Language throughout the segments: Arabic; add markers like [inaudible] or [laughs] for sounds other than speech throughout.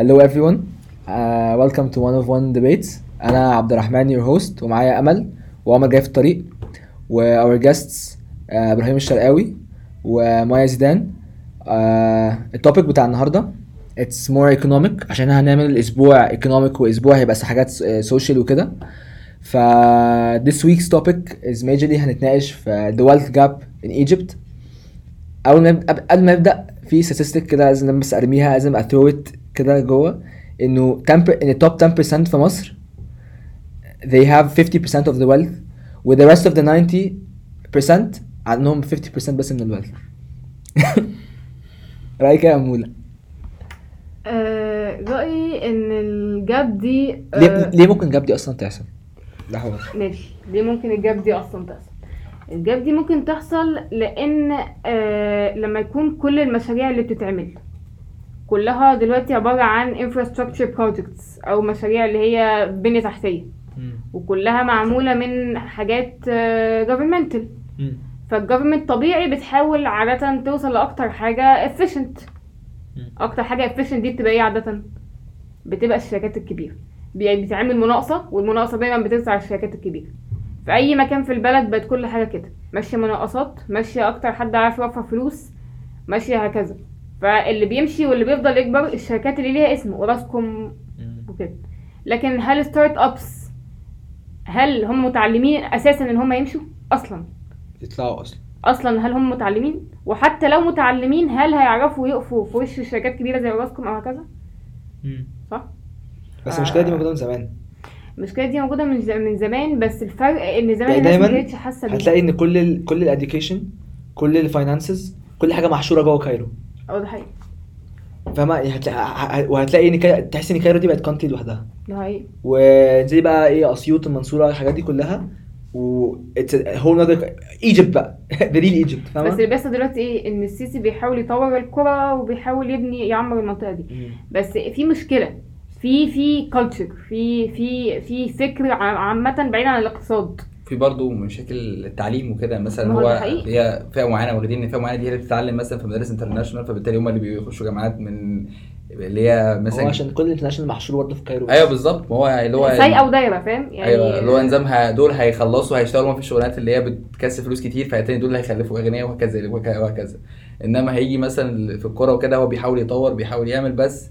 Hello everyone. Uh, welcome to one of one debates. أنا عبد الرحمن your host ومعايا أمل وعمر جاي في الطريق و our guests uh, إبراهيم الشرقاوي ومايا زيدان. Uh, التوبيك بتاع النهاردة it's more economic عشان هنعمل أسبوع economic وأسبوع هيبقى حاجات social وكده. ف this week's topic is majorly هنتناقش في the wealth gap in Egypt. أول ما قبل ما نبدا في statistic كده لازم بس أرميها لازم I throw it كده جوه إنه 10 إن ال top 10% في مصر they have 50% of the wealth و the rest of the 90% عندهم 50% بس من ال wealth. [laughs] رأيك يا مولى؟ آه، رأيي إن ال gap دي آه، ليه ليه ممكن gap دي أصلا تحصل ده هو. ماشي. ليه ممكن ال gap دي أصلا تحصل ال gap دي ممكن تحصل لأن آه لما يكون كل المشاريع اللي بتتعمل كلها دلوقتي عبارة عن infrastructure projects أو مشاريع اللي هي بنية تحتية. وكلها معمولة من حاجات آه governmental. فال government طبيعي بتحاول عادة توصل لأكتر حاجة efficient. أكتر حاجة efficient دي بتبقى إيه عادة؟ بتبقى الشركات الكبيرة. بي- بتعمل مناقصة والمناقصة دايما بترجع الشركات الكبيرة. في أي مكان في البلد بقت كل حاجة كده. ماشية مناقصات ماشية أكتر حد عارف يوفر فلوس ماشية هكذا. فاللي بيمشي واللي بيفضل يكبر الشركات اللي ليها اسم أوراسكوم وكده. لكن هل startups هل هم متعلمين أساسا إن هم يمشوا؟ أصلا. يطلعوا أصلا. أصلا هل هم متعلمين؟ وحتى لو متعلمين هل هيعرفوا يقفوا في وش شركات كبيرة زي اوراسكوم أو هكذا؟ صح؟ بس المشكلة دي موجودة من زمان. المشكلة دي موجودة من من زمان بس الفرق إن زمان يعني الناس ما كانتش حاسة بيها هتلاقي إن كل ال كل ال education كل ال finances كل حاجة محشورة جوه Cairo. آه ده حقيقي. فاهمة يعني هتلاقي وهتلاقي إن تحس إن Cairo دي بقت country لوحدها. ده حقيقي. وزي بقى إيه أسيوط المنصورة الحاجات دي كلها و whole nother Egypt بقى. [laughs] The real Egypt بس فاهمة؟ اللي بيحصل دلوقتي إيه إن السيسي بيحاول يطور القرى وبيحاول يبني يعمر المنطقة دي. مم. بس في مشكلة. في في culture في في في فكر ع- عامة بعيد عن الاقتصاد. في برضه مشاكل التعليم وكده مثلا هو. هي فئة معينة واخدين ان فئة معينة دي هي اللي بتتعلم مثلا في مدارس international فبالتالي هم اللي بيخشوا جامعات من اللي هي هو مثلا عشان كل ال international محشور برضه في Cairo. أيوه بالظبط ما هو اللي هو سايكل ودايرة فاهم؟ يعني أيوه اللي هو نظامها دول هيخلصوا هيشتغلوا في الشغلانات اللي هي بتكسب فلوس كتير فالتاني دول اللي هيخلفوا أغنياء وهكذا وهك- وهكذا. إنما هيجي مثلا في الكورة وكده هو بيحاول يطور بيحاول يعمل بس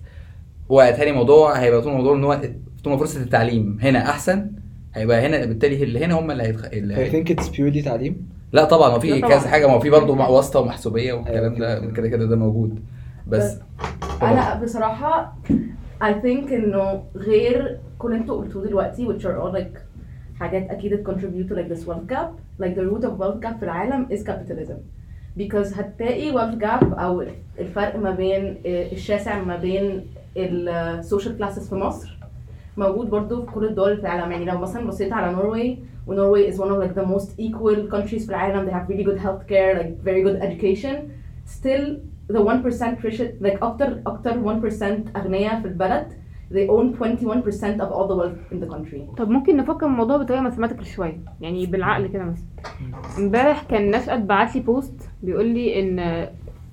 هو تاني موضوع هيبقى طول الموضوع إن هو طول ما فرصة التعليم هنا أحسن هيبقى هنا بالتالي اللي هنا هم اللي هيتخ... اللي I هي... think it's purely تعليم. لا طبعا ما في. كذا حاجة ما هو في برضه مع واسطة ومحسوبية والكلام أيوة ده كده. كده كده ده موجود. بس أنا بصراحة I think إنه غير كل اللي أنتوا قلتوه دلوقتي which are all like حاجات أكيد contribute to like this wealth gap like the root of wealth gap في العالم is capitalism. Because هتلاقي wealth gap أو الفرق ما بين الشاسع ما بين ال social classes في مصر موجود برضو في كل الدول في العالم. يعني لو مثلا بصيت على Norway و Norway is one of like the most equal countries في العالم. They have really good healthcare like very good education. Still the 1% rich like أكتر أكتر 1% أغنياء في البلد they own 21% of all the wealth in the country. طب ممكن نفكر الموضوع بطريقة mathematical شوية يعني بالعقل كده مثلا. امبارح كان نشأت بعت لي post بيقول لي إن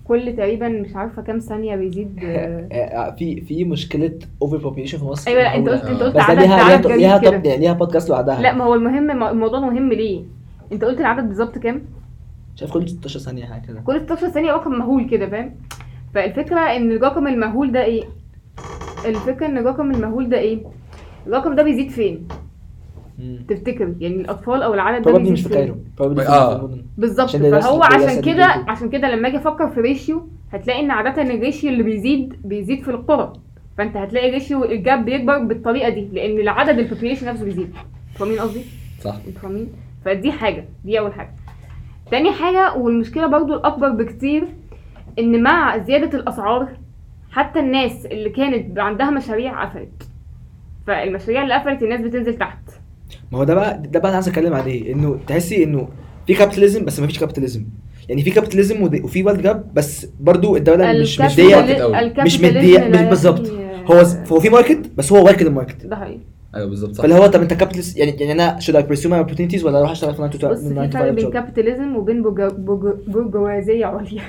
كل تقريبا مش عارفة كام ثانية بيزيد. [laughs] آه، آه، في في مشكلة overpopulation في مصر. أيوه لا انت. قلت أنت قلت بس ده عدد ليها عدد ليها طب يعني ليها بودكاست لوحدها. لا ما هو المهم الموضوع مهم ليه؟ أنت قلت العدد بالظبط كام؟ مش عارف كل 16 ثانية حاجة كده. كل 16 ثانية رقم مهول كده فاهم؟ فالفكرة إن الرقم المهول ده إيه؟ الفكرة إن الرقم المهول ده إيه؟ الرقم ده بيزيد فين. تفتكر يعني الأطفال أو العدد ده مش في Cairo. المدن. بالظبط. فهو عشان كده. عشان كده لما أجي أفكر في ratio هتلاقي إن عادة ال ratio اللي بيزيد بيزيد في القرى فأنت هتلاقي ratio ال gap بيكبر بالطريقة دي لأن العدد ال population نفسه بيزيد. فاهمين قصدي؟ صح. أنتوا فاهمين؟ فدي حاجة دي أول حاجة. تاني حاجة والمشكلة برضو الأكبر بكتير إن مع زيادة الأسعار حتى الناس اللي كانت عندها مشاريع قفلت. فالمشاريع اللي قفلت الناس بتنزل تحت. ما هو ده بقى ده بقى أنا عايز أتكلم عليه إنه تحسي إنه في capitalism بس ما فيش capitalism يعني في capitalism وفي wealth gap بس برضو الدولة مش مديه مش مديه مش بالظبط. يعني- هو هو في market بس هو واكل ال market ده حقيقي. أيوه بالظبط صح. فاللي هو طب أنت capitalist يعني يعني أنا should I pursue my opportunities ولا أروح أشتغل في 9 to بص 9 في فرق 5 بين capitalism وبين برجو- برجو- برجوازيه عليا.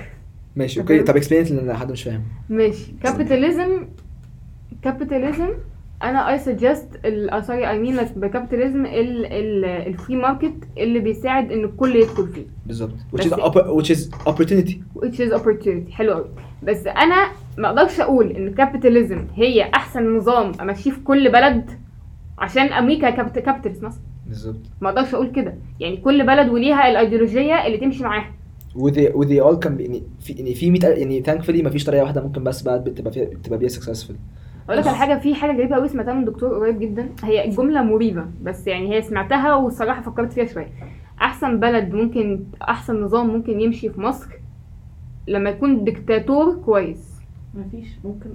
ماشي [laughs] okay. طب explain لأن حد مش فاهم. ماشي. capitalism capitalism أنا I suggest sorry I mean ب capitalism ال free market اللي بيساعد ان الكل يدخل فيه. بالظبط. Which is which is opportunity. Which is opportunity. حلو قوي بس أنا ما أقدرش أقول إن ال capitalism هي أحسن نظام أمشيه في كل بلد عشان أمريكا capit- capitalist مثلا. بالظبط. ما أقدرش أقول كده. يعني كل بلد وليها الإيديولوجية اللي تمشي معاها. وذي وذي اول كان يعني في يعني في 100 يعني thankfully ما فيش طريقة واحدة ممكن بس بقى تبقى فيها تبقى بيها successful. أقول لك على حاجة في حاجة غريبة قوي سمعتها من دكتور قريب جدا. هي الجمله مريبة بس يعني هي سمعتها والصراحه فكرت فيها شوية. أحسن بلد ممكن أحسن نظام ممكن يمشي في مصر لما يكون ديكتاتور كويس. مفيش. ممكن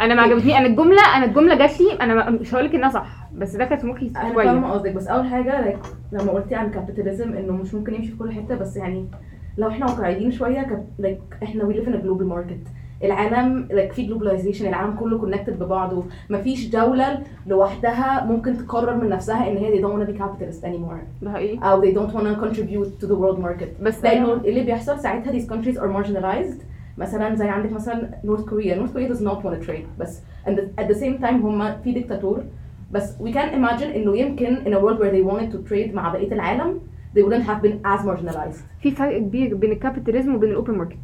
أنا ما عجبتني. أنا الجملة أنا الجملة جات لي أنا مش هقول لك إنها صح بس ده كانت في مخي أنا شوية. فاهمة قصدك بس أول حاجة لما قلتي عن كابيتاليزم إنه مش ممكن يمشي في كل حتة بس يعني لو إحنا واقعيين شوية like إحنا live in a global market. العالم like في globalization العالم كله connected ببعضه مفيش دوله لوحدها ممكن تقرر من نفسها ان هي they don't want to be capitalist anymore ده حقيقي أو they don't want to contribute to the world market بس لأنه اللي بيحصل ساعتها these countries are marginalized مثلا زي عندك مثلا نورث كوريا نورث كوريا does not want to trade بس and at the same time هم في ديكتاتور بس we can imagine انه يمكن in a world where they wanted to trade مع بقيه العالم they wouldn't have been as marginalized في فرق كبير بين ال capitalism وبين ال open market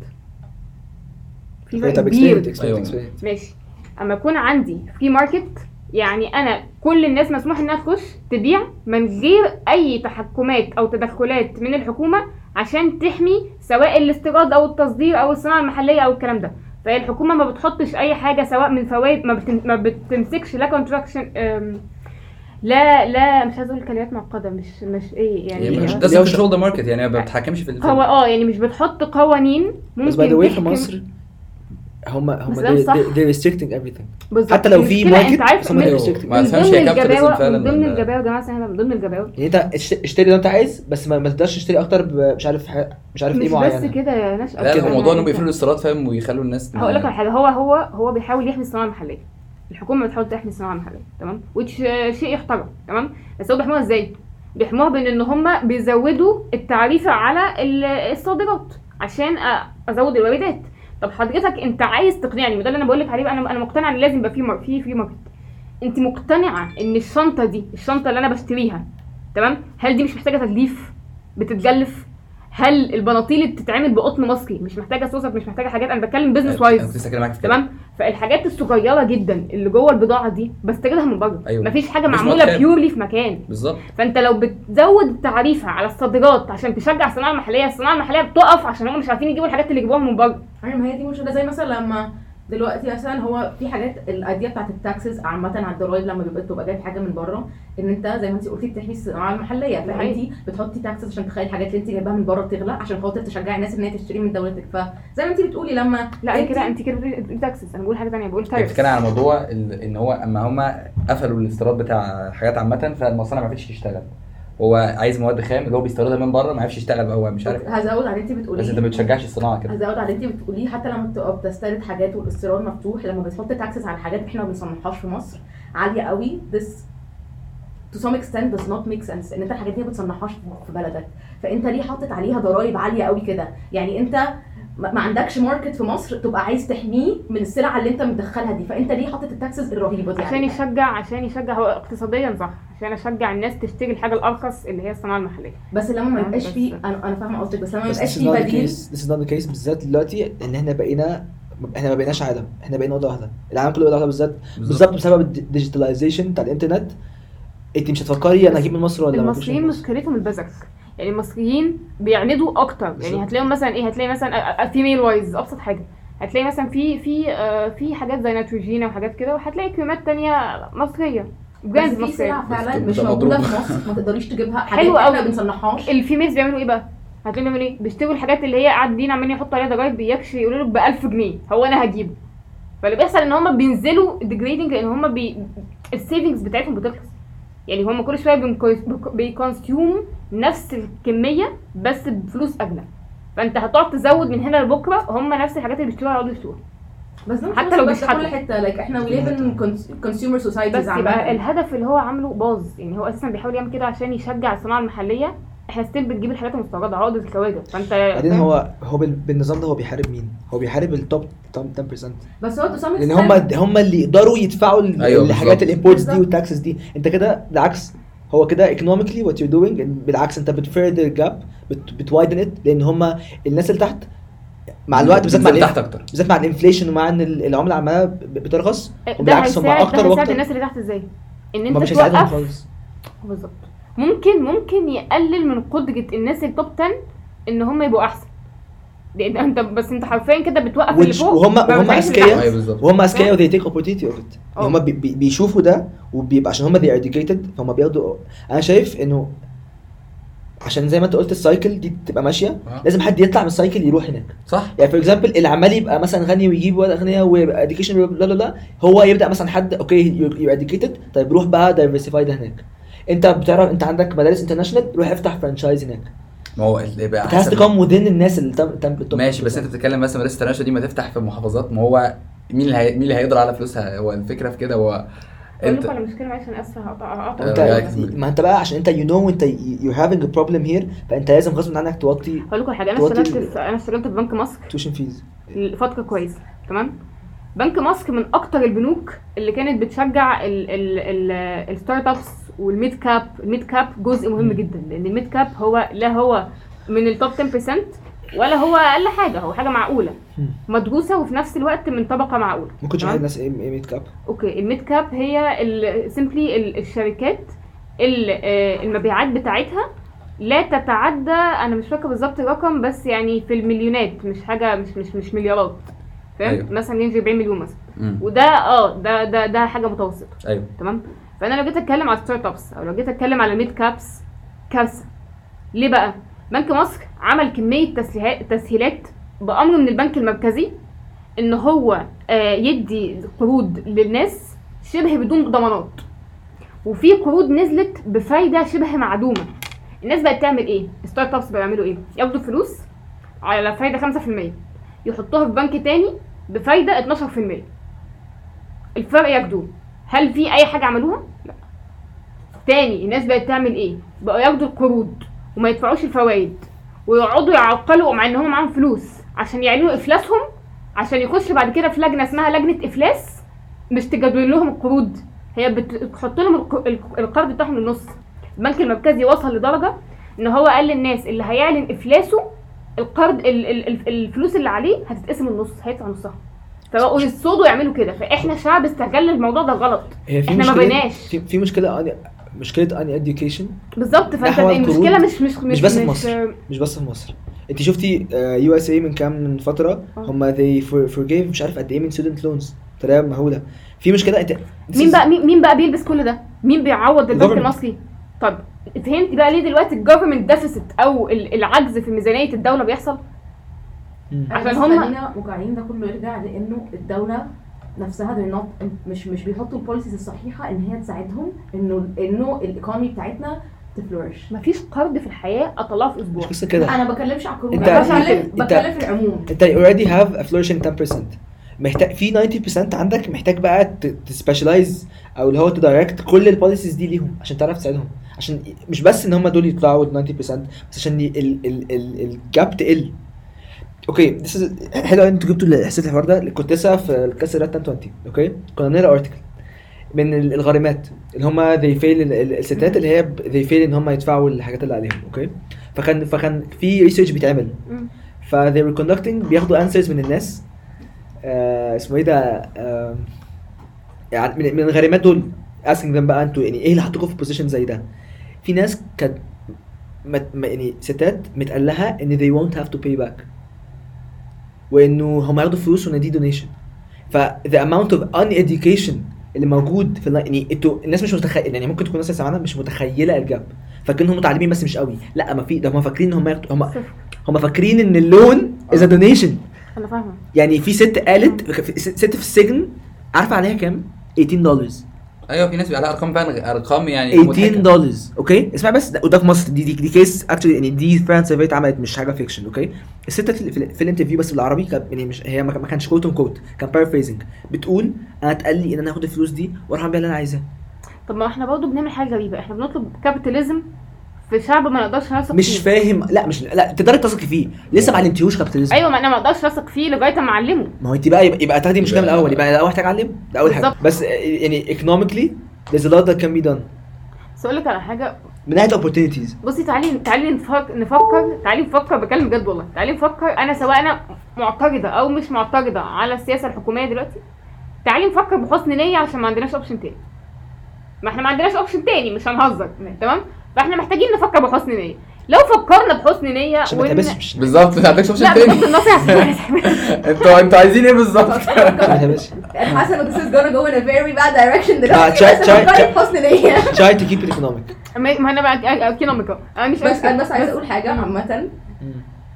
فرق طب كبير أيوة. ماشي. أما يكون عندي free market يعني أنا كل الناس مسموح إنها تخش تبيع من غير أي تحكمات أو تدخلات من الحكومة عشان تحمي سواء الاستيراد أو التصدير أو الصناعة المحلية أو الكلام ده. فهي الحكومة ما بتحطش أي حاجة سواء من فوائد ما, بتم ما بتمسكش لا contraction لا لا مش عايزة أقول كلمات معقدة مش مش إيه يعني. يعني مش control the market يعني ما بتحكمش في هو آه يعني مش بتحط قوانين ممكن بس باي في مصر هم هم بس they, restricting everything. بالظبط. حتى لو في عارف بس هم ما تفهمش ضمن هي الجباوة فعلا من ضمن الجباوة يا جماعة ثانية من ضمن الجباوة. يعني انت اشت- اشتري لو انت عايز بس ما, ما تقدرش تشتري أكتر مش عارف مش عارف مش إيه بس معينة. كده يا نشأة لا كده. لا موضوع انهم بيقفلوا الاستيراد فاهم ويخلوا الناس هقول لك على حاجة هو هو هو بيحاول يحمي الصناعة المحلية. الحكومة بتحاول تحمي الصناعة المحلية تمام؟ which شيء يحترم تمام؟ بس هو بيحموها إزاي؟ بيحموها بان ان هم بيزودوا التعريفة على ال- الصادرات عشان أزود الواردات. طب حضرتك انت عايز تقنعني وده اللي أنا بقول لك عليه أنا أنا مقتنعه إن لازم يبقى في في free market. انت مقتنعة إن الشنطة دي الشنطة اللي أنا بشتريها تمام؟ هل دي مش محتاجة تغليف بتتغلف هل البناطيل اللي بتتعمل بقطن مصري مش محتاجة سوست مش محتاجة حاجات؟ أنا بتكلم business wise كده. تمام؟ فالحاجات الصغيرة جدا اللي جوه البضاعة دي بستوردها من بره. أيوة. مفيش حاجة مش معمولة. purely في مكان. بالظبط. فأنت لو بتزود التعريفه على الصادرات عشان تشجع الصناعة المحلية الصناعة المحلية بتقف عشان هم مش عارفين يجيبوا الحاجات اللي يجيبوها من بره. عارف ما هي دي مشكلة. زي مثلا لما دلوقتي مثلا هو في حاجات ال idea بتاعت ال taxes عامة على الضرايب لما بيبقى تبقى جايب حاجة من بره إن أنت زي ما انت قلتي بتحمي الصناعه المحلية فانت بتحطي taxes عشان تخلي الحاجات اللي انت جايباها من بره بتغلى عشان خاطر تشجعي الناس إن هي تشتري من دولتك. فزي ما انت بتقولي لما لا انت- كده أنت كده بتقولي taxes أنا بقول حاجة ثانية بقول tariffs بتتكلم على موضوع ال- إن هو أما هم قفلوا الاستيراد بتاع حاجات عامة فالمصانع ما عرفتش تشتغل. هو عايز مواد خام اللي هو بيستوردها من بره ما عرفش يشتغل بقى هو مش عارف. هزود على اللي انت بتقوليه. بس انت ما بتشجعش الصناعة كده. هزود على اللي انت بتقوليه حتى لما بتبقى بتستورد حاجات والاستيراد مفتوح لما بتحط taxes على حاجات إحنا ما بنصنعهاش في مصر عالية قوي. This to some extent does not make sense إن أنت الحاجات دي ما بتصنعهاش في بلدك. فأنت ليه حاطط عليها ضرائب عالية قوي كده؟ يعني أنت ما عندكش market في مصر تبقى عايز تحميه من السلع اللي انت مدخلها دي. فانت ليه حاطط ال taxes الرهيبة دي عشان؟ يشجع عشان يشجع. هو اقتصاديا صح. عشان اشجع الناس تشتري الحاجة الأرخص اللي هي الصناعة المحلية. بس لما ما آه، يبقاش بس- فيه أنا أنا فاهمة قصدك بس لما ما بس يبقاش this is فيه not the بديل case. This is not the case بالذات دلوقتي إن إحنا بقينا إحنا ما بقيناش عالم. إحنا بقينا اوضه واحدة. العالم كله بقى واحدة بالذات. بالظبط. بسبب ال digitalization بتاع الإنترنت. أنت مش هتفكري أنا هجيب من مصر ولا المصريين مصر. مشكلتهم البذخ يعني المصريين بيعندوا أكتر. يعني هتلاقيهم مثلا إيه هتلاقي مثلا female wise أبسط حاجة هتلاقي مثلا في في آه، في حاجات زي Neutrogena وحاجات كده وهتلاقي كريمات تانية مصرية في سلع مصريه فعلا مش موجودة. في مصر ما تقدريش تجيبها [laughs] حاجات حلو إحنا قوي. ما بنصنعهاش ال females بيعملوا إيه بقى؟ هتلاقيهم بيعملوا إيه؟ بيشتروا الحاجات اللي هي قاعدين عمالين يحطوا عليها ضرايب بيكشي يقولوا لك ب 1000 جنيه هو أنا هجيبه فاللي بيحصل إن هم بينزلوا degrading لأن هم بي... ال savings بتاعتهم بتخلص يعني هم كل شوية بي consume نفس الكمية بس بفلوس اغلى فأنت هتقعد تزود من هنا لبكرة هم نفس الحاجات اللي بيشتروها يقعدوا يشتروها بس مش حتى لو ده كل. حتة like إحنا we live in consumer societies بس يبقى. الهدف اللي هو عامله باظ يعني هو أساسا بيحاول يعمل كده عشان يشجع الصناعة المحلية إحنا still بتجيب الحاجات المستوردة عقده الخواجه فأنت بعدين؟ هو هو بال- بالنظام ده هو بيحارب مين؟ هو بيحارب ال top top 10% بس هو to some لأن extent- هم هم اللي يقدروا يدفعوا ال- أيوة الحاجات. ال imports دي بالظبط. وال taxes دي أنت كده بالعكس هو كده economically what you're doing بالعكس انت بت further gap بت widen it لأن هم الناس اللي تحت مع الوقت بالذات مع تحت أكتر. بالذات مع ال inflation ومع إن ال- العملة عمالة بترخص ده وبالعكس هم أكتر وأكتر. الناس اللي تحت إزاي؟ إن أنت مش هيساعدهم خالص. بالظبط. ممكن ممكن يقلل من قدرة الناس ال top 10 إن هم يبقوا أحسن. أنت بس أنت حرفيا كده بتوقف اللي فوق وهم- اللي أذكياء. تحت. أيوه بالظبط وهم اذكياء وذي تيك opportunity اوف ات. هم بي بي- بيشوفوا ده وبيبقى عشان هم they educated فهم بياخدوا أنا شايف إنه عشان زي ما أنت قلت ال cycle دي تبقى ماشية أه. لازم حد يطلع من ال cycle يروح هناك صح يعني for example اللي عمال يبقى مثلا غني ويجيب ولد اغنياء ويبقى education لا لا لا هو يبدأ مثلا حد okay you educated طيب روح بقى diversified هناك أنت بتعرف أنت عندك مدارس انترناشونال روح افتح فرانشايز هناك ما هو اللي بقى انت عايز تقام وذين الناس اللي تم تم ماشي بس انت بتتكلم مثلا مدرسه التناشئه دي ما تفتح في المحافظات ما هو مين اللي هي... مين اللي هيقدر على فلوسها؟ هو الفكرة في كده هو أقول انت لكم على مشكلة معلش أنا اسفه هقطع انت آه، رأيك؟ ما انت بقى عشان انت يو نو انت يو هافينج ا بروبلم هير فانت لازم غصب عنك توطي هقول لكم على حاجة أنا في أنا اشتغلت في بنك مصر. تويشن فيز لفتره كويسه تمام؟ بنك مصر من أكتر البنوك اللي كانت بتشجع ال- ال- ال- ال start ups وال mid cap ال mid cap جزء مهم. جدا لأن ال mid cap هو لا هو من ال top 10% ولا هو أقل حاجة هو حاجة معقولة. مدروسة وفي نفس الوقت من طبقة معقولة ممكن تشرح؟ الناس إيه mid cap okay ال mid cap هي simply الشركات آه، المبيعات بتاعتها لا تتعدى أنا مش فاكرة بالظبط الرقم بس يعني في المليونات مش حاجة مش مش مش مليارات فاهم؟ أيوة. أيوه. مثلا ينزل 40 مليون مثلا. مم. وده آه ده ده ده حاجة متوسطة. أيوه. تمام؟ فأنا لو جيت أتكلم على start ups أو لو جيت أتكلم على mid caps كارثة. ليه بقى؟ بنك مصر عمل كمية تسهيلات تسهيلات بأمر من البنك المركزي إن هو آه، يدي قروض للناس شبه بدون ضمانات. وفي قروض نزلت بفايدة شبه معدومة. الناس بقت تعمل إيه؟ start ups بيعملوا إيه؟ ياخدوا فلوس على فايدة 5% يحطوها في بنك تاني بفايدة 12% الفرق ياخدوه هل في أي حاجة عملوها؟ لا. تاني الناس بقت تعمل إيه؟ بقوا ياخدوا القروض وما يدفعوش الفوائد ويقعدوا يعقلوا مع إن هم معاهم فلوس عشان يعلنوا إفلاسهم عشان يخش بعد كده في لجنة اسمها لجنة إفلاس مش تجدول لهم القروض. هي بتحط لهم الق- الق- القرض بتاعهم للنص. البنك المركزي وصل لدرجة إن هو قال للناس اللي هيعلن إفلاسه القرض ال ال ال الفلوس اللي عليه هتتقسم النص هيدفع نصها. فبقوا يقصدوا يعملوا كده. فإحنا شعب استغل الموضوع ده غلط. إحنا ما بناش. في, في مشكلة مشكلة uneducation بالظبط. فأنت المشكلة مش مش مش مش بس في مصر. مش بس في مصر. أنت شفتي USA من كام من فترة؟ آه. هم they for- forgave مش عارف قد إيه من student loans. بطريقه مهولة. في مشكلة انت مين بقى مين, بقى بيلبس كل ده؟ مين بيعوض البنك. المصري؟ طب فهمت بقى ليه دلوقتي ال government deficit أو ال- العجز في ميزانية الدولة بيحصل. عشان هم- خلينا واقعيين ده كله يرجع لأنه الدولة نفسها not مش مش بيحطوا ال policies الصحيحة إن هي تساعدهم إنه إنه ال economy بتاعتنا ت flourish. مفيش قرض في الحياة أطلعه في أسبوع. مش كده. أنا ما بكلمش على القروض انت- أنا بتكلم انت- بتكلم في العموم. انت already have a flourishing 10% محتاج في 90% عندك محتاج بقى ت specialize أو اللي هو ت direct كل ال policies دي ليهم عشان تعرف تساعدهم. عشان مش بس إن هم دول يطلعوا 90% بس عشان ال gap تقل. okay this is حلو إن أنتوا جبتوا حسيت الحوار ده. كنت لسه في الكاس رات 20 okay كنا بنقرأ article من ال- الغارمات اللي هم they fail ال- ال- الستات اللي هي they fail إن هم يدفعوا الحاجات اللي عليهم okay فكان فكان في research بيتعمل. مم. ف they were conducting بياخدوا answers من الناس. آه اسمه إيه ده؟ آه يعني من, الغارمات دول. Them بقى أنتوا يعني إيه اللي حطكم في position زي ده؟ في ناس كانت يعني ستات متقال لها إن they won't have to pay back. وإنه هم ياخدوا فلوس وإن دي donation ف the amount of uneducation اللي موجود في يعني أنتوا الناس مش متخيل يعني ممكن تكون الناس اللي سمعنا مش متخيلة ال gap. فاكرين هم متعلمين بس مش قوي. لا ما في ده هم فاكرين إن هم هم هم فاكرين إن ال loan is donation أنا فاهمة. يعني في ست قالت ست في السجن عارفة عليها كام؟ 18 دولار أيوه في ناس بيبقى عليها أرقام فعلا أرقام يعني 18 مضحكة. دولار okay؟ اسمع بس ده وده في مصر دي دي, دي case actually يعني دي فعلا survey اتعملت مش حاجة fiction okay؟ الست في, في, في ال interview بس بالعربي كان يعني مش هي ما ما كانش quote unquote كان paraphrasing بتقول أنا اتقال لي إن أنا هاخد الفلوس دي وأروح أعمل بيها اللي أنا عايزاه. طب ما إحنا برضه بنعمل حاجة غريبة إحنا بنطلب capitalism في شعب ما نقدرش نثق مش فيه. فاهم. لا مش لا تقدري تثقي فيه. لسه ما علمتيهوش capitalism أيوه ما أنا ما أقدرش أثق فيه لغاية ما أعلمه. ما هو انت بقى يبقى, يبقى تاخدي المشكلة من الأول. يبقى الأول محتاج اعلمه ده أول حاجة. بس آه، يعني economically there's a lot that can be done. بس أقول لك على حاجة. من ناحية opportunities. بصي تعالي تعالي نفكر نفكر تعالي نفكر بكلم بجد والله. تعالي نفكر أنا سواء أنا معترضة أو مش معترضة على السياسة الحكومية دلوقتي تعالي نفكر بحسن نية عشان ما عندناش option تاني. ما إحنا ما عندناش option تاني مش هنهزر. تمام؟ فاحنا محتاجين نفكر بحسن نية. لو فكرنا بحسن نية عشان ما وإن- تهبسش بالظبط ما عندكش option لا تاني [laughs] أنتوا أنتوا عايزين إيه بالظبط؟ [laughs] [laughs] ان this is gonna go in a very bad direction. دلوقتي بس فكري بحسن نيه try to keep it economic. ما أنا بقى economical أنا مش بس أنا بس عايزه أقول حاجة عامة.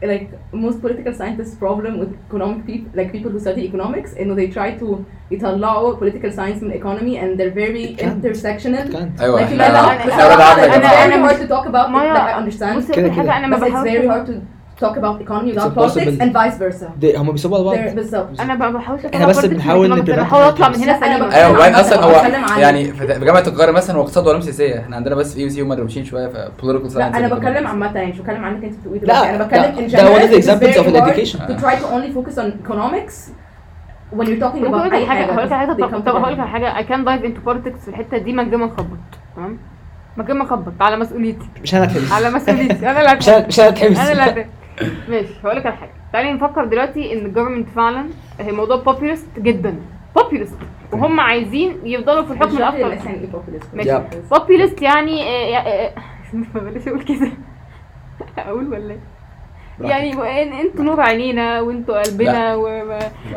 like most political scientists problem with economic people like people who study economics انه they try to يطلعوا political science من economy and they're very can't. intersectional كانت ايوه like لا احنا لا أنا- بصراحة أنا- it's أنا- very أنا hard to talk about it مايا- like I understand بصي كده في حاجه كده. انا ما but it's بحاولش very hard to talk about economy It's without politics and vice versa. دي- هم على They're- بعض بالظبط. أنا ما بحاولش إحنا بس بنحاول أنا بحاول اطلع من هنا سليمه أيوه وبعدين عن- أصلا هو عن- يعني في في جامعة القاهرة مثلا هو اقتصاد وعلوم سياسية؟ إحنا عندنا بس اي وسي هم اللي ماشيين شوية في بوليتيكال ساينس أنا بتكلم عامة يعني مش بتكلم عنك أنت بتقولي لا، دلوقتي. أنا بتكلم لا، in ده one of the examples of hard education. to try to only focus on economics when you're talking about أي حاجة هقول لك حاجة حاجة طب هقول لك. على حاجة. I can dive into politics في الحتة دي من غير ما نخبط تمام؟ من غير ما نخبط على مسؤوليتي. مش أنا اتحبس على مسؤوليتي. أنا اللي مش أنا أنا أتحبس. أنا اللي ماشي هقول لك على حاجة. تعالي نفكر دلوقتي إن الجفرمنت فعلا هي موضوع populist جدا. populist. وهم عايزين يفضلوا في الحكم الاكتر populist. ماشي. Populist يعني آه، آه، آه، [laughs] ما بلاش أقول كده. أقول ولا إيه؟ يعني أنتوا نور عينينا وأنتوا قلبنا و...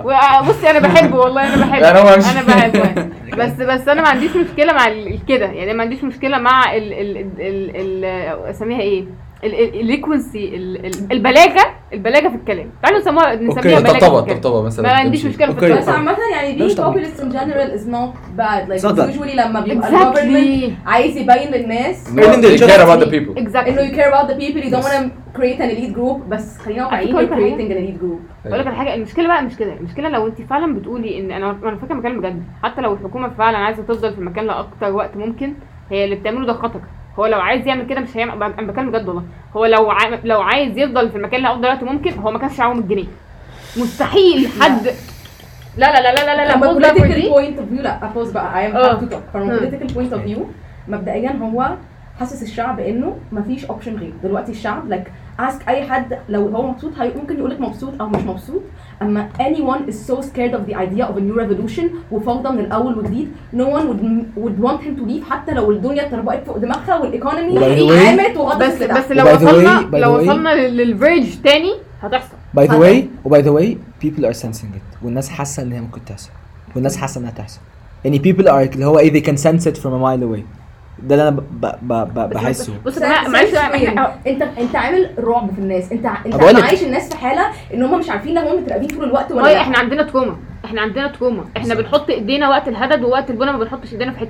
وبصي أنا بحبه والله أنا بحبه. مش- أنا بحبه. [laughs] بس بس أنا ما عنديش مشكلة مع كده. يعني ما عنديش مشكلة مع ال ال ال ال أسميها إيه؟ الليكونسي البلاغة البلاغة في الكلام. تعالوا نسموها نسميها بلاغة في طبطبة طبطبة مثلا ما عنديش. مشكلة في. بس عامة يعني being طبيعي. populist in general is not bad. Like It's not bad. usually لما بيبقى Exactly. الجفرمنت عايز يبين للناس. The they care about the trust. people انه you care about the people. You don't want to create an elite group. بس خلينا واقعيين you're على creating an elite group. أقول لك على حاجة المشكلة بقى مش كده المشكلة لو انت فعلا بتقولي إن أنا أنا فاكرة مكان بجد حتى لو الحكومة فعلا عايزة تفضل في المكان لأكتر وقت ممكن هي اللي بتعمله ده خطر. هو لو عايز يعمل كده مش هيعمل أنا بتكلم بجد والله. هو لو عا... لو عايز يفضل في المكان لافضل وقت ممكن هو ما كانش عاوم الجنيه مستحيل حد لا لا لا لا لا لا political دي. point of view لا ابوز بقى. A آه. political point of view مبدئيا هو حاسس الشعب إنه مفيش option غير دلوقتي الشعب like ask أي حد لو هو مبسوط هي ممكن يقول لك مبسوط أو مش مبسوط. أما anyone is so scared of the idea of a new revolution وفوضى من الأول وجديد no one would, would want him to leave حتى لو الدنيا اتطربقت فوق دماغها وال economy قامت وغطت بس. بس لو وصلنا لو وصلنا لل verge تاني هتحصل. by the way و by the way people are sensing it. والناس حاسة إن هي ممكن تحصل. والناس حاسة إنها تحصل. يعني people are اللي هو إيه they can sense it from a mile away. ده اللي أنا ب- ب- ب- ب- بس- بحسه. بص معلش أنت أنت عامل رعب في الناس. أنت أنت عايش الناس في حالة إن هم مش عارفين هم متراقبين طول الوقت ولا إحنا عندنا trauma إحنا عندنا trauma إحنا بنحط إيدينا وقت الهدد ووقت البنا ما بنحطش إيدينا في حتة.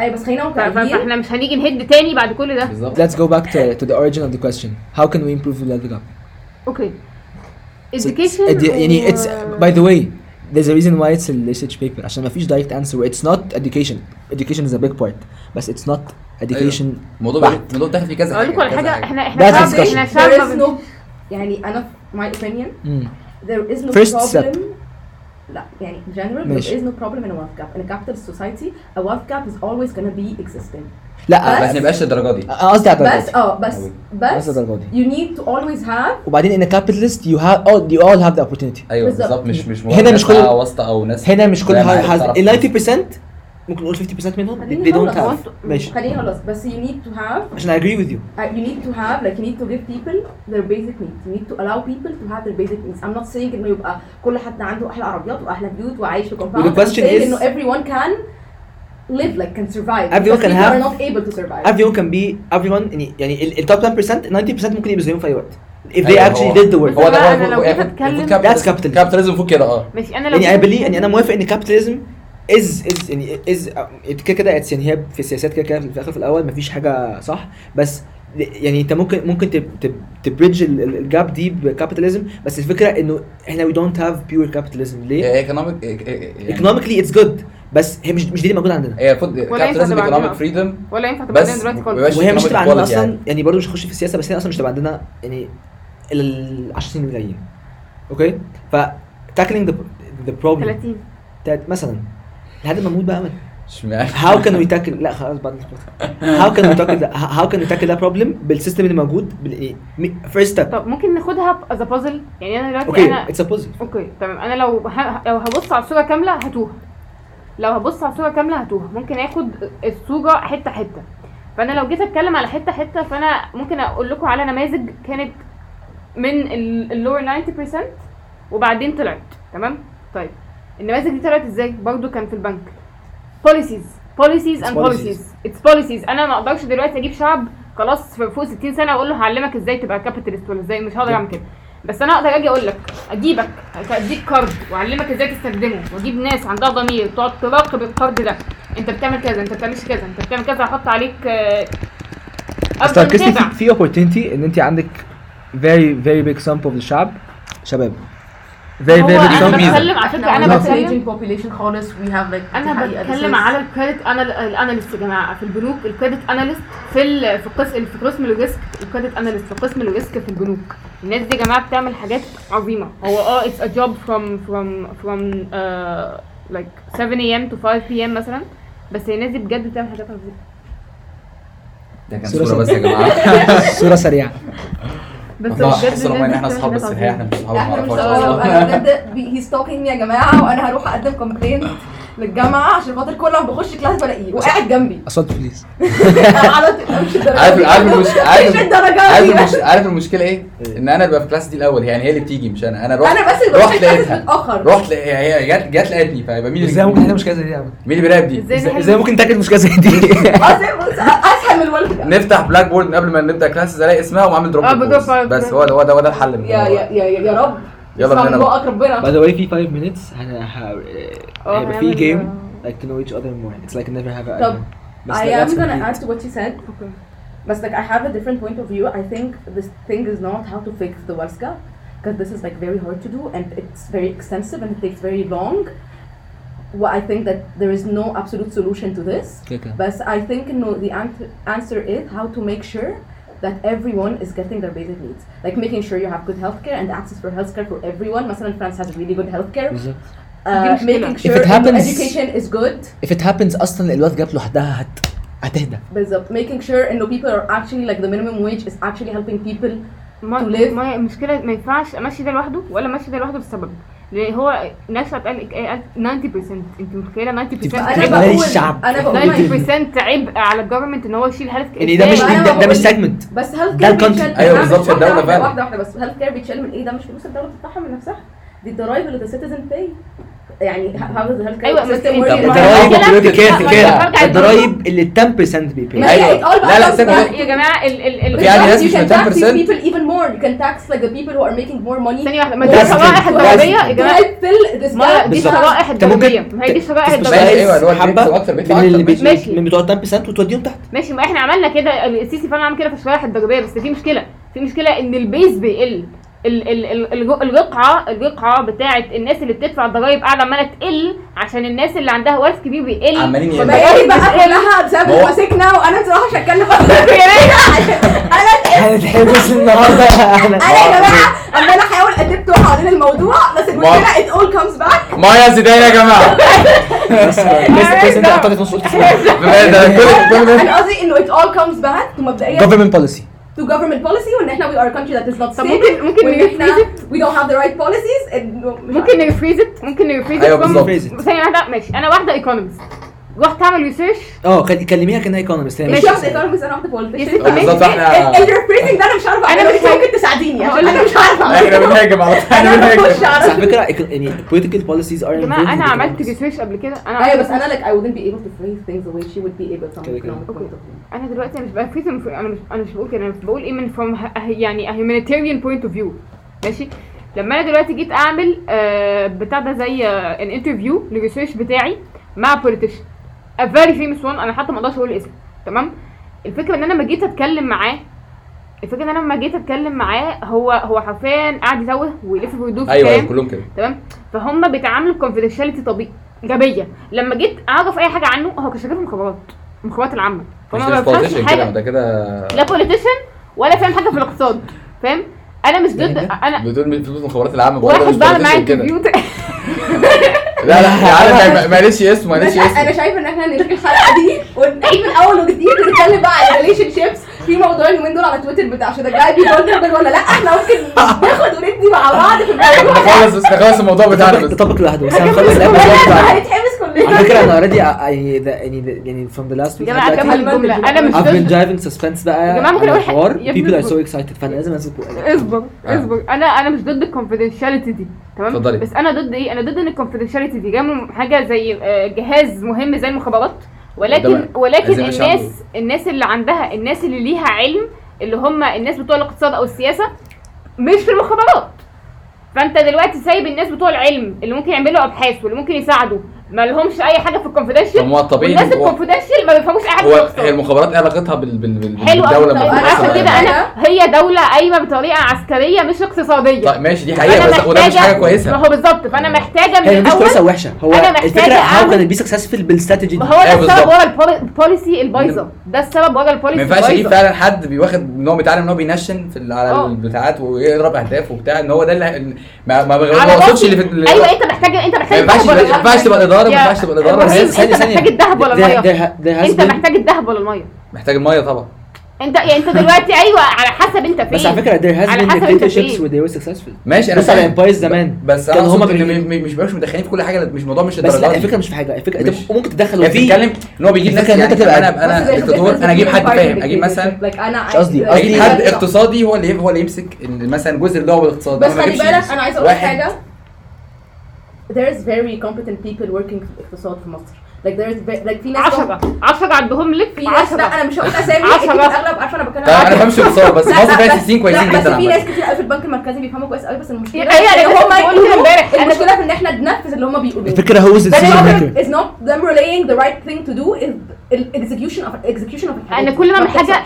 أيوه بس خلينا واقعيين. فإحنا مش هنيجي نهد تاني بعد كل ده. بالظبط. Let's go back to, to the origin of the question. How can we improve the wealth gap okay education يعني it's by the way there's a reason why it's a research paper عشان ما فيش direct answer it's not education education is a big part بس it's not education. بي- الموضوع داخل فيه كذا أقول لكم على حاجة إحنا إحنا. إحنا there is no يعني أنا في my opinion there is no First problem step. لا يعني in general ماشي. there is no problem in a wealth gap in a capitalist society a wealth gap is always gonna be existing لا ما نبقاش الدرجه دي قصدي على بس. آه بس. بس الدرجة دي. you need to always have وبعدين in a capitalist you have all you all have the opportunity أيوه بالظبط. مش مش هنا مش كل- واسطه أو ناس هنا مش كل ال 90% ممكن نقول 50% منهم they don't have ماشي خليني خلاص بس you need to have عشان I agree with you Uh, you need to have like you need to give people their basic needs you need to allow people to have their basic needs I'm not saying انه يبقى كل حد عنده أحلى عربيات واحلى بيوت وعايش في compound the I'm question saying is- انه everyone can live like can survive Everyone can have- are not able to survive everyone can be everyone يعني يعني ال top 10% 90% ممكن يبقوا زيهم في اي وقت if they actually did the work هو ده أنا لو هو That's capitalism. المفروض كده آه ماشي أنا لو يعني I believe يعني أنا موافق ان capitalism is is يعني is كده كده it's يعني هي في السياسات كده كده في الآخر في الأول مفيش حاجة صح. بس يعني انت ممكن ممكن ت bridge ال gap دي ب capitalism. بس الفكرة إنه إحنا we don't have pure capitalism. ليه؟ economic economically it's good. بس هي مش مش دي اللي موجودة عندنا. هي المفروض ولا ينفع كابيتاليزم تبقى ايكونوميك. فريدم ولا ينفع تبقى عندنا دلوقتي خالص. وهي مش economic تبقى عندنا أصلا يعني. يعني برضه مش هخش في السياسة بس هي أصلا مش تبقى عندنا يعني ال 10 سنين الجايين أوكي؟ ف tackling the the problem. 30 بتاعت مثلا. لحد ما أموت بقى امل اشمعنى؟ How can we tackle لا خلاص بعد can we tackle that how can we tackle that problem بالسيستم اللي موجود؟ بال إيه؟ first step. طب ممكن ناخدها as puzzle يعني أنا دلوقتي okay أنا it's a positive okay تمام. أنا لو ه... لو هبص على الصورة كاملة هتوه. لو هبص على الصورة كاملة هتوه. ممكن آخد الصورة حتة حتة. فأنا لو جيت أتكلم على حتة حتة فأنا ممكن أقول لكم على نماذج كانت من ال lower 90% وبعدين طلعت. تمام؟ طيب. النماذج دي طلعت إزاي؟ برضو كان في البنك. بوليسيز بوليسيز اند policies. بوليسيز اتس بوليسيز أنا ما أقدرش دلوقتي أجيب شعب خلاص في فوق 60 سنة أقول له هعلمك إزاي تبقى capitalist ولا إزاي مش هقدر أعمل كده. بس أنا أقدر أجي أقول لك أجيبك أديك card وأعلمك إزاي تستخدمه وأجيب ناس عندها ضمير تقعد تراقب ال card ده. أنت بتعمل كذا أنت بتعملش كذا أنت بتعمل كذا هحط عليك آه، بس تركزتي متابع في في opportunity إن أنت عندك very very big sample of الشعب شباب. Very big أنا بتكلم على فكرة أنا بتكلم population خالص. We have like أنا بتكلم على ال credit ال analyst يا جماعة في البنوك. ال credit analyst في ال... في قسم في قسم ال risk ال credit analyst في قسم ال risk في البنوك. الناس دي يا جماعة بتعمل حاجات عظيمة. هو آه it's a job from from from like 7 am to 5 pm مثلا. بس الناس دي بجد بتعمل حاجات عظيمة. ده كان صورة صورة بس يا جماعة. [laughs] صورة سريعة. بس بجد إن إحنا أصحاب بس الحقيقة. إحنا مش أصحاب. ما بجد هي stalking يا جماعة وأنا هروح أقدم complaint للجامعه عشان خاطر كل ما بخش class بلاقيه وقاعد جنبي. اصوات please. عارف دي. عارف المشكلة عارف الدرجة عارف المشكلة إيه؟ إن أنا ببقى في class دي الأول يعني هي اللي بتيجي مش أنا. أنا رحت أنا بس اللي رحت لقيتها. رحت هي جت جت لقيتني فيبقى مين إزاي اللي ممكن نحل مشكلة زي دي يا عم؟ مين اللي بيراقب دي؟ إزاي إزاي إزاي ممكن tackle مشكلة زي دي؟ [laughs] أسهل من الولد. نفتح Blackboard من قبل ما نبدأ class ألاقي اسمها وعامل drop آه، بس. هو ده هو ده الحل. يا يا يا رب. يلا اسمع بينا من بقى. بقك ربنا by the way في 5 minutes هن- ه- اه، هيبقى في هنعمل- game like to know each other more it's like never have a طب بس I let's am gonna complete. add to what you said اوكي But like I have a different point of view. I think this thing is not how to fix the wealth gap because this is like very hard to do and it's very extensive and it takes very long. Well, I think that there is no absolute solution to this. كده كده. But I think you know, the answer, answer is how to make sure that everyone is getting their basic needs. Like making sure you have good healthcare and access for healthcare for everyone. مثلا France has really good healthcare. بالظبط Uh, مشكلة. making If sure it that happens- education is good. if it happens اصلا الواد جاب لوحدها هت هتهدى بالظبط making sure انه people are actually like the minimum wage is actually helping people ما. ما المشكلة ما ينفعش أمشي ده لوحده ولا أمشي ده لوحده لسبب لأن هو ناس قال لك إيه قال 90% أنت متخيلة 90% أنا بقول الشعب. أنا بقول 90% عبء على الجفرمنت إن هو يشيل هيلث يعني ده مش ده, ده مش سيجمنت بس هيلث ده كير. بيتشال لا، بالظبط، واحدة فعلا. واحدة واحدة بس هيلث كير بيتشال من إيه ده مش فلوس الدولة بتدفعها من نفسها دي الضرايب اللي السيتيزن باي يعني in طب America؟ الضرايب كده برجع الضرايب اللي 10% بيبي all لا، لا، يا جماعة ال ال ال في يعني ناس you مش can من tax these 10%. people even more. You can tax like the people who are making more money. ثانية واحدة ما دي الشرائح thing. الضريبيه يا جماعة ما دي. الشرائح الضريبيه ما هي دي الشرائح ماشي، الضريبيه أيوه اللي هو حبة. البيت أكتر. بيدفع أكتر. من بتوع 10% وتوديهم تحت. ماشي ما إحنا عملنا كده. السيسي فعلا عمل كده في الشرائح الضريبيه بس في مشكلة في مشكلة إن البيز بيقل. الرقعه الرقعه بتاعه الناس اللي بتدفع ضرايب قاعدة عمالة تقل عشان الناس اللي عندها ورث كبير بيقل. عمالين يقلوا. هي بقى كلها بسبب ماسكنا وأنا بصراحة مش هتكلم. [laughs] أنا [laughs] هنتحبس النهارده. أنا يا جماعة عمالة أحاول ادبته حوالين الموضوع بس المشكلة it all comes back. مايا زيدان يا جماعة. [laughs] بس بس أنت اعتقد نص قلت كل ده أنا قصدي إنه it all comes back to مبدئيا. Government policy. To government policy وان إحنا we are a country that is not طب stable ممكن- ممكن وان إحنا نفريز we don't have the right policies إنه مش ممكن نرفريزت ممكن نرفريزت أيوة from- بالظبط. ثانية واحدة ماشي أنا واحدة ايكونومست رحت اعمل ريسيرش آه كلميها كأنها ايكونومست مش ماشي. واحدة economist أنا بالظبط. إحنا الريفريزنج ده أنا مش عارفة. أنا اعمله مش. ممكن تساعديني. عشان أنا لك. مش عارفة. إحنا. بنهاجم على طول. إحنا أنا بنهاجم. بس على فكرة يعني policies are يا جماعة أنا عملت. research قبل كده. أنا أيوه بس أنا like I wouldn't be able to phrase things the way she would be able أنا دلوقتي أنا مش بـ phrase أنا مش أنا مش بقول كده. أنا بقول إيه من from يعني a humanitarian point of view. ماشي؟ لما أنا دلوقتي جيت أعمل آه بتاع ده زي an interview لل research بتاعي مع politician a very famous one. أنا حتى ما أقدرش أقول اسمه تمام؟ الفكرة إن أنا لما جيت أتكلم معاه الفكرة إن أنا لما جيت أتكلم معاه هو هو حرفيا قاعد يزوغ ويلف ويدور في أيوه الكلام كلهم كده. تمام؟ فهم بيتعاملوا ب confidentiality طبيعي غبيه لما جيت أعرف أي حاجة عنه هو كان شغال في المخابرات المخابرات العامة. فانا ما مش بفهمش حاجة. ده كده لا politician ولا فاهم حاجة في الاقتصاد. فاهم؟ أنا مش ضد أنا بتقول فلوس المخابرات العامة؟ واحد بعمل كده. interview لا لا [laughs] ما- معلش اسمه معلش بس أنا شايفة إن إحنا نلغي الحلقة دي ونعيد من أول وجديد ونتكلم بقى على relationships في موضوع اليومين دول على تويتر بتاع شو ده جاي بي vulnerable ولا لأ؟ إحنا ممكن ناخد وندي مع بعض في الموضوع نخلص بس نخلص الموضوع بتاعنا ده بس topic لوحده بس هنخلص. ال episode بتاعنا هنتحبس [laughs] على فكرة أنا [laughs] already يعني ده- يعني يعني from the last week يا جماعة دلوقتي الجملة. أنا مش I've been ضد driving suspense بقى يا جماعة ممكن يا ابني people are so excited فأنا لازم امسك اصبر آه. اصبر. أنا أنا مش ضد ال confidentiality دي تمام؟ اتفضلي. بس أنا ضد إيه؟ أنا ضد إن ال confidentiality دي جاية من حاجة زي آه، جهاز مهم زي المخابرات. ولكن ولكن الناس. الناس اللي عندها الناس اللي ليها علم اللي هم الناس بتوع الاقتصاد أو السياسة مش في المخابرات. فأنت دلوقتي سايب الناس بتوع العلم اللي ممكن يعملوا أبحاث واللي ممكن يساعدوا. ما لهمش أي حاجة في ال confidential طب ما والناس إن هو- ال confidential ما بيفهموش أي حاجة في هو هي المخابرات إيه علاقتها بال بال بال حلو بالدولة قوي أنا عشان كده. أنا هي دولة قايمة بطريقة عسكرية مش اقتصادية. طيب ماشي دي حقيقة بس وده مش محتاجة- حاجة ما كويسه هو بالظبط فأنا محتاجة من هي مش كويسه الأول ووحشه هو أنا محتاجة الفكرة how كان بي سكسسفul بالاستراتيجي ما دي؟ هو ده أيوة السبب. ورا البولي- البوليسي البايظة. ده السبب ورا ما البوليسي ينفعش يجيب فعلا حد بيواخد إن هو بيتعلم إن هو بينشن في ال- على آه. البتاعات ويضرب اهداف وبتاع إن هو ده اللي ما ما ما. وصلش اللي في أيوه أنت محتاج أنت ما ينفعش ما ينفعش؟ تبقى الإدارة ما ينفعش تبقى الإدارة. بس انت محتاج الذهب ولا المية؟ انت محتاج الذهب ولا المية؟ محتاج المية طبعا. انت يعني انت دلوقتي أيوه على حسب انت فين. بس على فكرة there has على been dictatorships where they were successful. ماشي أنا بص على. امبايرز زمان بس أقصد هما مش مش مدخلين في كل حاجة مش الموضوع مش بس لا الفكرة مش في حاجة الفكرة انت ممكن تدخل وفي بتتكلم إن هو بيجيب ناس يعني أنت تبقى- أنا أنا بس difference أنا أجيب حد فاهم. أجيب. مثلا مش قصدي، عايز- أجيب حد اقتصادي هو اللي هو اللي يمسك مثلا جزء اللي هو بالاقتصاد. بس خلي بالك أنا عايزه أقول حاجة there's very competent people working في الاقتصاد في مصر like there's ve- like في ناس 10 10 عندهم لك في ناس لا 10 أنا مش هقول أسامي عشرة. أكيد الاغلب عارفة أنا بتكلم أنا. بمشي اقتصاد بس مصر فيها سياسيين كويسين جدا بس في ناس. كتير قوي في البنك المركزي بيفهموا كويس قوي بس المشكلة أيوة، هما بقول كده يقولوا- امبارح. المشكلة في إن إحنا ننفذ اللي هم بيقولوه الفكرة هو is decision maker not- it's not them relaying the right thing to do is the execution of execution of الحاجات أنا. كل ما أعمل حاجة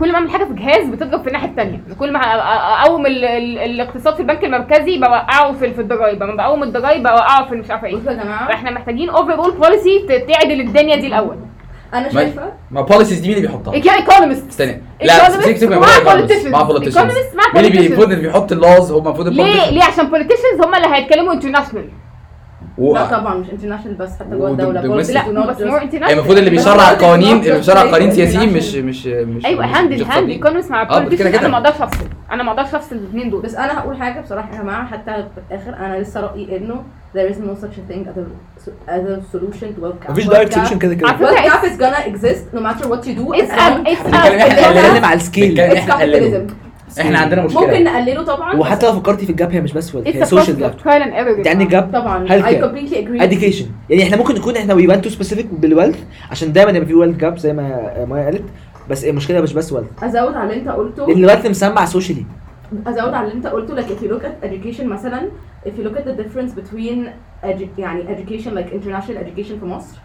كل ما أعمل حاجة في جهاز بتضرب في الناحية الثانية كل ما أقوم ال- ال- الاقتصاد في البنك المركزي بوقعه في في الضرايب. لما بقوم الضرايب بوقعه في مش عارفة إيه. بصوا يا جماعة. فإحنا محتاجين overall policy تعدل الدنيا دي الأول. أنا شايفة ما policies دي مين اللي بيحطها؟ economist استنى لا سيبك مع politicians. مع مع مين اللي. المفروض اللي بيحط ال laws هم المفروض ليه؟ ليه؟ عشان politicians هم اللي هيتكلموا international و... لا طبعا مش international بس حتى جوه الدولة لا بس more international المفروض اللي بيشرع القوانين اللي بيشرع قوانين سياسيين international. مش مش مش أيوه hand in hand. economist مع كده politicians أنا ما أقدرش أفصل. أنا ما أقدرش أفصل الاثنين دول. بس أنا هقول حاجة بصراحة يا جماعة. حتى في الآخر أنا لسه رأيي إنه there is no such a thing as a, as a solution to gap. مفيش direct solution كده كده. Gap is gonna exist no matter what you do It's a- it's a- بنتكلم على السكيل it's capitalism. إحنا عندنا ممكن مشكله نقلله طبعا وحتى لو فكرتي في الجاب هي مش بس هي It's a سوشيال process جاب error انت عندك جاب طبعا. Care. completely agree. Education. يعني إحنا ممكن نكون إحنا وي ونت تو سبيسيفيك بالويلث عشان دايما يبقى في ويلث جاب زي ما مايا قالت بس المشكلة مش بس ويلث أزود على اللي أنت قلته. لأن الويلث مسمع سوشيالي أزود على اللي أنت قلته like if you look at education مثلا if you look at the difference between edu- يعني education like international education في مصر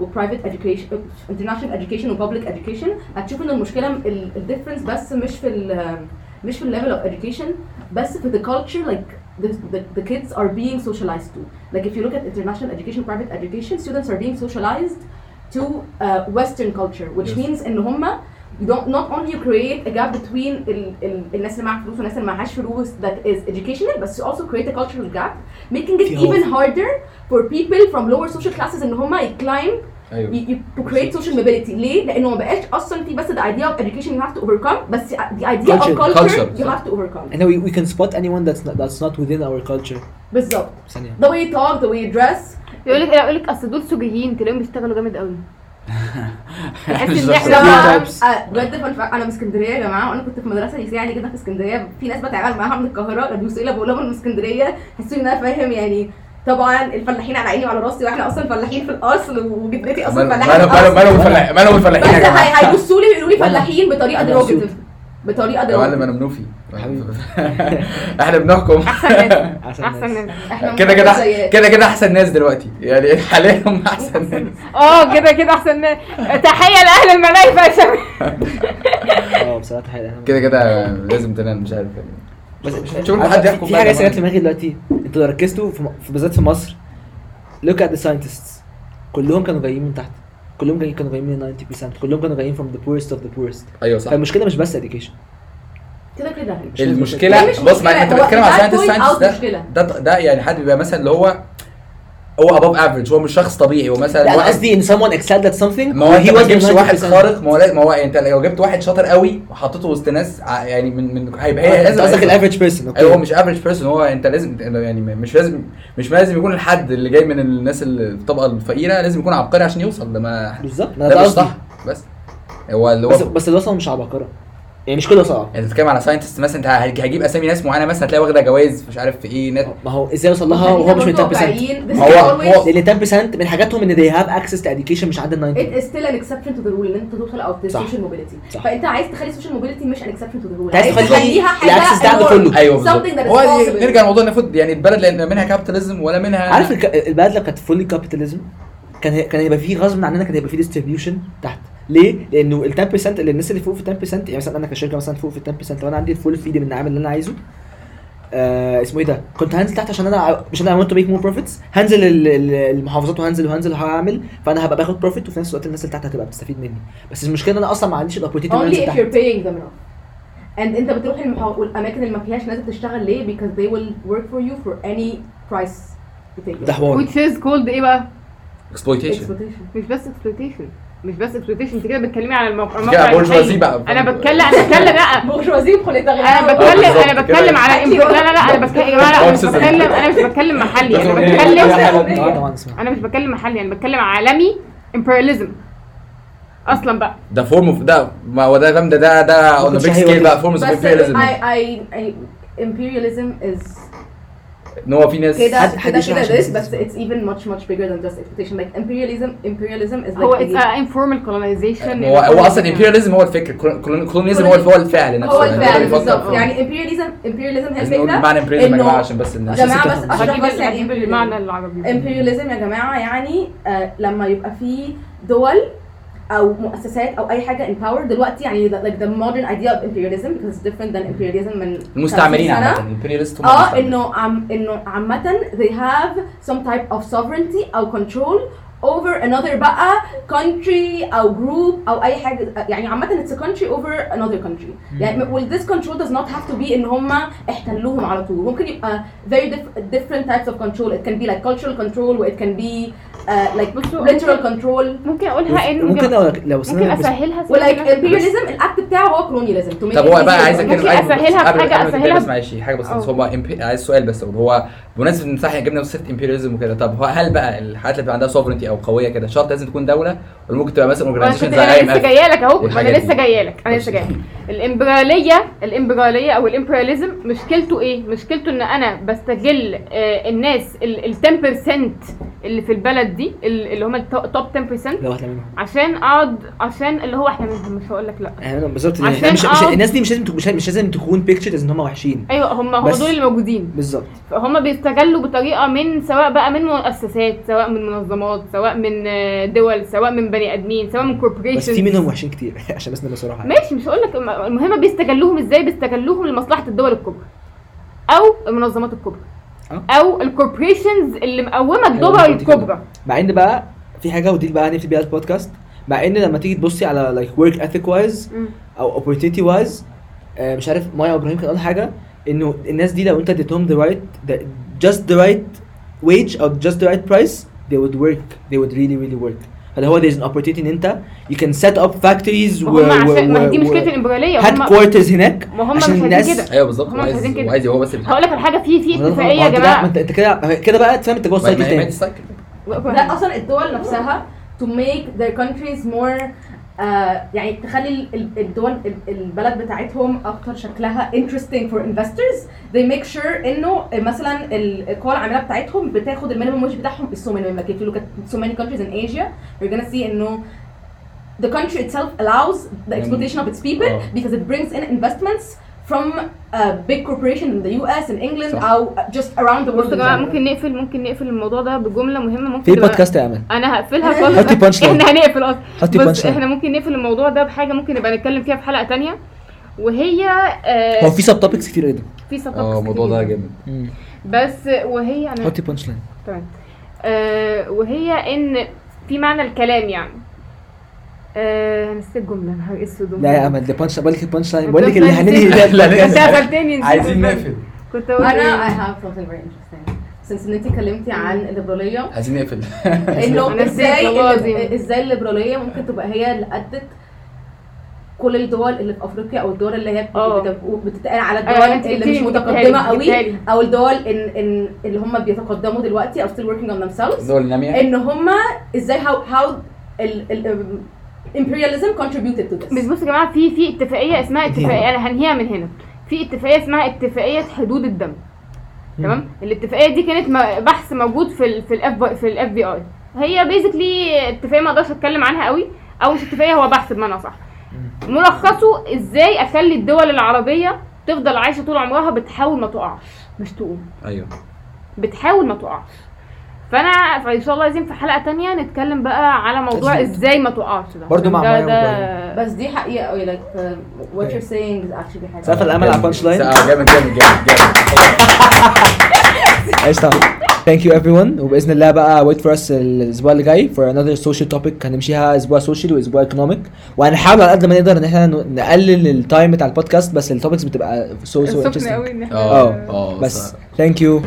و private education international education و public education هتشوف إن المشكلة ال ال difference بس مش في ال مش في ال level of education بس في the culture like the, the, the kids are being socialized to like if you look at international education private education students are being socialized to uh, western culture which Yes. means ان هما you don't not only you create a gap between ال, ال, الناس اللي معاها فلوس والناس اللي معهاش فلوس that is educational but you also create a cultural gap making it في even hope. harder for people from lower social classes ان هم climb أيوه. To create social mobility. ليه؟ لأنه ما بقاش أصلا في بس the idea of education you have to overcome بس the idea Culture. of culture, Culture. you have to overcome. And we, we can spot anyone that's not, that's not within our culture. بالظبط. ثانية. The way you talk the way you dress. يقول لك يقول لك أصل دول سجيين تلاقيهم بيشتغلوا جامد قوي. [laughs] تحس إن إحنا. آه، بجد أنا من اسكندرية يا جماعة وأنا كنت في مدرسة ليسيه عادي جدا في اسكندرية. في ناس بتعامل معاها من القاهرة لما بيوصلوا لي بقول لهم من اسكندرية يحسوا إن أنا فاهم يعني طبعا الفلاحين على عيني وعلى راسي وإحنا أصلا فلاحين في الأصل وجدتي أصلا فلاحين مالهم. مالهم الفلاح- مالهم بس الفلاحين يا جماعة. هيبصوا لي ويقولوا لي فلاحين بطريقة أنا ديروجيتيف. بطريقة يا معلم أنا منوفي. [laughs] إحنا بنحكم. أحسن ناس. [laughs] أحسن أحسن ناس. ناس. إحنا كده كده. كده كده أحسن ناس دلوقتي. يعني [laughs] حاليا هم أحسن ناس. آه كده كده أحسن ناس. تحية لأهل المنايفه يا شباب. آه بصراحة حقيقة. كده كده لازم تنام مش عارف. يعني بس شوف عارف- حد يحكم في حاجة سرقت دماغي دلوقتي. أنتوا لو ركزتوا في بالذات في مصر. Look at the scientists. كلهم كانوا جايين من تحت. كلهم جايين كانوا جايين من 90% كلهم كانوا جايين from the poorest of the poorest. أيوه صح. فالمشكلة مش بس education. كده كده. المشكلة بص ما انت بتتكلم على ساينتست ساينتست. ده ده يعني حد بيبقى مثلا اللي هو هو above average هو مش شخص طبيعي هو مثلا لا أنا قصدي إن someone excelled at something ما هو he was واحد 90%. خارق ما هو ما هو أنت لو جبت واحد شاطر قوي وحطيته وسط ناس يعني من من هيبقى هي أنت لازم قصدك ال average person okay هو مش average person هو أنت لازم يعني مش لازم مش لازم يكون الحد اللي جاي من الناس اللي الطبقة الفقيرة لازم يكون عبقري عشان يوصل لما بالظبط ما ده ده مش صح بس. هو اللي هو بس الوصفه مش عبقره يعني مش كل وصفه انت بتتكلم على scientist مثلا انت هج- هجيب أسامي ناس معينة مثلا هتلاقي واخدة جوائز مش عارف في إيه ناس ما هو إزاي وصل لها وهو مش من 10% ما هو- هو- لأن 10% من حاجاتهم إن they have access to education مش عند ال 90 it is still an exception to the rule إن أنت توصل أو صح. social mobility صح. فأنت عايز تخلي social mobility مش an exception to the rule عايز تخلي تخليها حاجة ال access ده عنده. كله. أيوه هو possible. نرجع لموضوع المفروض يعني البلد لأن منها capitalism ولا منها عارف البلد لو كانت fully capitalism كان كان هيبقى فيه غصب عننا كان هيبقى فيه distribution تحت ليه؟ لأنه ال 10% اللي الناس اللي فوق في 10% يعني مثلا أنا كشركة مثلا فوق في 10% لو أنا عندي ال full freedom ان اعمل اللي أنا عايزه. آه اسمه إيه ده؟ كنت هنزل تحت عشان أنا عشان أنا want to make more profits. هنزل ال- ال- المحافظات وهنزل وهنزل وهعمل. فأنا هبقى باخد profit وفي نفس الوقت الناس اللي تحت هتبقى بتستفيد مني. بس المشكلة إن أنا أصلا ما عنديش ال opportunity إن أنا only أنزل if تحت. you're paying them enough. And أنت بتروح المحا... والأماكن اللي ما فيهاش ناس تشتغل ليه؟ Because they will work for you for any price you take. ده حوار. Which is called إيه بقى؟ Exploitation. مش بس exploitation. مش بس exploitation انت كده بتكلمي على الموقع الموقع بورجوازي. بقى. أنا بتكلم أنا بتكلم لا بورجوازي وبوليتاريا أنا آه، بتكلم أنا. بتكلم على لا لا لا أنا بتكلم يا جماعة لا، أنا مش. بتكلم أنا مش بتكلم محلي أنا بتكلم أنا مش بتكلم محلي أنا بتكلم عالمي imperialism أصلا بقى ده form of ده ما هو ده فاهم ده ده ده on big scale. بقى form of I, I, I, imperialism is ان هو في ناس كده حد- حد كده كده this بس it's even much much bigger than just expectation. Like imperialism imperialism is like هو it's a informal colonization هو هو أصلا imperialism هو الفكر. colonism هو هو الفعل نفسه. هو يعني الفعل بالظبط. يعني imperialism imperialism هي الفكرة معنى imperialism يا جماعة عشان بس الناس يا جماعة بس. اشرح بس يعني هجيب imperialism. المعنى العربي. imperialism يا جماعة يعني آه لما يبقى في دول أو مؤسسات أو اي حاجة in power دلوقتي يعني like the modern idea of imperialism because it's different than imperialism من المستعمرين 50 سنة. عامه هم آه. انه عم انه عامة they have some type of sovereignty أو control over another بقى country أو group أو اي حاجة يعني عامة it's a country over another country يعني well this control does not have to be ان هم احتلوهم على طول ممكن يبقى very diff- different types of control it can be like cultural control it can be uh, like بصوا، ممكن- control ممكن أقولها ان ممكن لو ممكن أسهلها و like سهلة. imperialism ال act بتاعه هو make طب هو بقى easier. عايز اتكلم ممكن ما تتكلم أسهلها بس معلش حاجة بس. هو عايز سؤال بس هو بمناسبة إن صح جبنا سيره imperialism وكده طب هل بقى الحاجات اللي بيبقى عندها sovereignty أو قوية كده شرط لازم تكون دولة؟ ولا ممكن تبقى مثلا organization زي أنا لسه جاية لك أهو أنا لسه. جاية لك أنا لسه جاية [laughs] الامبراليه الامبراليه أو ال imperialism مشكلته إيه؟ مشكلته إن أنا بستغل آه، الناس ال 10% اللي في البلد دي ال- اللي هم ال top 10% لو واحدة منهم. عشان أقعد عشان اللي هو إحنا منهم مش هقول لك لأ. بالظبط. يعني مش, مش الناس دي مش لازم تكون- مش, لازم تكون pictured إن هم وحشين. أيوه هم هم دول اللي موجودين. بالظبط. فهم بيستغلوا بطريقة من سواء بقى من مؤسسات سواء من منظمات سواء من آه، دول سواء من بني آدمين سواء من بس corporations في منهم وحشين كتير [laughs] عشان بس نبقى صراحة ماشي مش هقول لك المهم بيستغلوهم إزاي بيستغلوهم لمصلحة الدول الكبرى أو المنظمات الكبرى أه. أو ال corporations اللي مقومة أيوة، الدول. الكبرى مع إن بقى في حاجة ودي بقى هنقفل بيها البودكاست مع إن لما تيجي تبصي على like work ethic wise. أو opportunity wise مش عارف مايا إبراهيم كان قال حاجة إنه الناس دي لو أنت اديتهم right the, just the right wage أو just the right price they would work. They would really really work. فاللي هو there's an opportunity إن أنت you can set up factories عشان ما دي مشكلة الامبراطوريه هم headquarters هناك ما هم مش عشان عايزين الناس كده. أيوه بالظبط. هو عايز. هو عايز هو بس هقول لك على حاجة في في اتفاقية يا جماعة. انت كده كده بقى تفهم انت جوه ال cycle تاني. لا أصلا الدول نفسها to make their countries more آه يعني تخلي ال- ال- الدول ال- البلد بتاعتهم اكتر شكلها interesting for investors they make sure انه مثلا ال- القوى العامله بتاعتهم بتاخد المينيمم ويج بتاعهم is so minimum like if you look at so many countries in Asia you're gonna see انه the country itself allows the exploitation of its people آه. because it brings in investments from a big corporation in the US in England صح. أو just around the world بصوا يا جماعة. ممكن نقفل ممكن نقفل الموضوع ده بجملة مهمة. ممكن في بودكاست يا أمل. أنا هقفلها [laughs] حطي خالص punchline. [laughs] إحنا هنقفل أصلا حطي بس. إحنا ممكن نقفل الموضوع ده بحاجة ممكن نبقى نتكلم فيها في حلقة تانية. وهي آه هو في سب توبكس كتير جدا في sub آه الموضوع ده جامد. بس وهي أنا حطي punchline تمام. آه وهي إن في معنى الكلام يعني. آه نسيت الجمله نهار اسود لا يا امل ده punch بقول لك ال punchline بقول لك اللي هننهي. ده [laughs] لا، انت لا. قفلتني عايزين. نقفل كنت أقول أنا I إيه have something very interesting since إن انت اتكلمتي عن الليبراليه عايزين نقفل إنه إزاي. إزاي الليبراليه ممكن تبقى هي اللي أدت كل الدول اللي في أفريقيا أو الدول اللي هي. بت- بتتقال على أيوة، الدول اللي مش متقدمة قوي. أو الدول إن إن اللي هم بيتقدموا دلوقتي أو still working on themselves دول نامية إن هم إزاي how how ال ال imperialism contributed to بس this بصوا يا جماعة في في اتفاقية اسمها اتفاقية أنا هنهيها من هنا. في اتفاقية اسمها اتفاقية حدود الدم. تمام؟ الاتفاقية دي كانت بحث موجود في ال في ال F في ال FBI هي basically اتفاقية ما أقدرش اتكلم عنها قوي. أو مش اتفاقية هو بحث بمعنى صح. ملخصه إزاي أخلي الدول العربية تفضل عايشة طول عمرها بتحاول ما تقعش. مش تقوم. أيوه. بتحاول ما تقعش. فانا فان شاء الله عايزين في حلقة تانية نتكلم بقى على موضوع أكيد. إزاي ما تقعش ده. برضو مع ده, ده بس دي حقيقة قوي uh, what you're saying is actually حاجة سقف الأمل على ال punchline؟ آه جامد جامد جامد جامد. thank you everyone وبإذن الله بقى wait for us الأسبوع اللي جاي for another social topic هنمشيها أسبوع social وأسبوع economic وهنحاول على قد ما نقدر إن إحنا نقلل ال time بتاع البودكاست بس ال topics بتبقى so so سخن قوي إن إحنا آه آه. بس thank you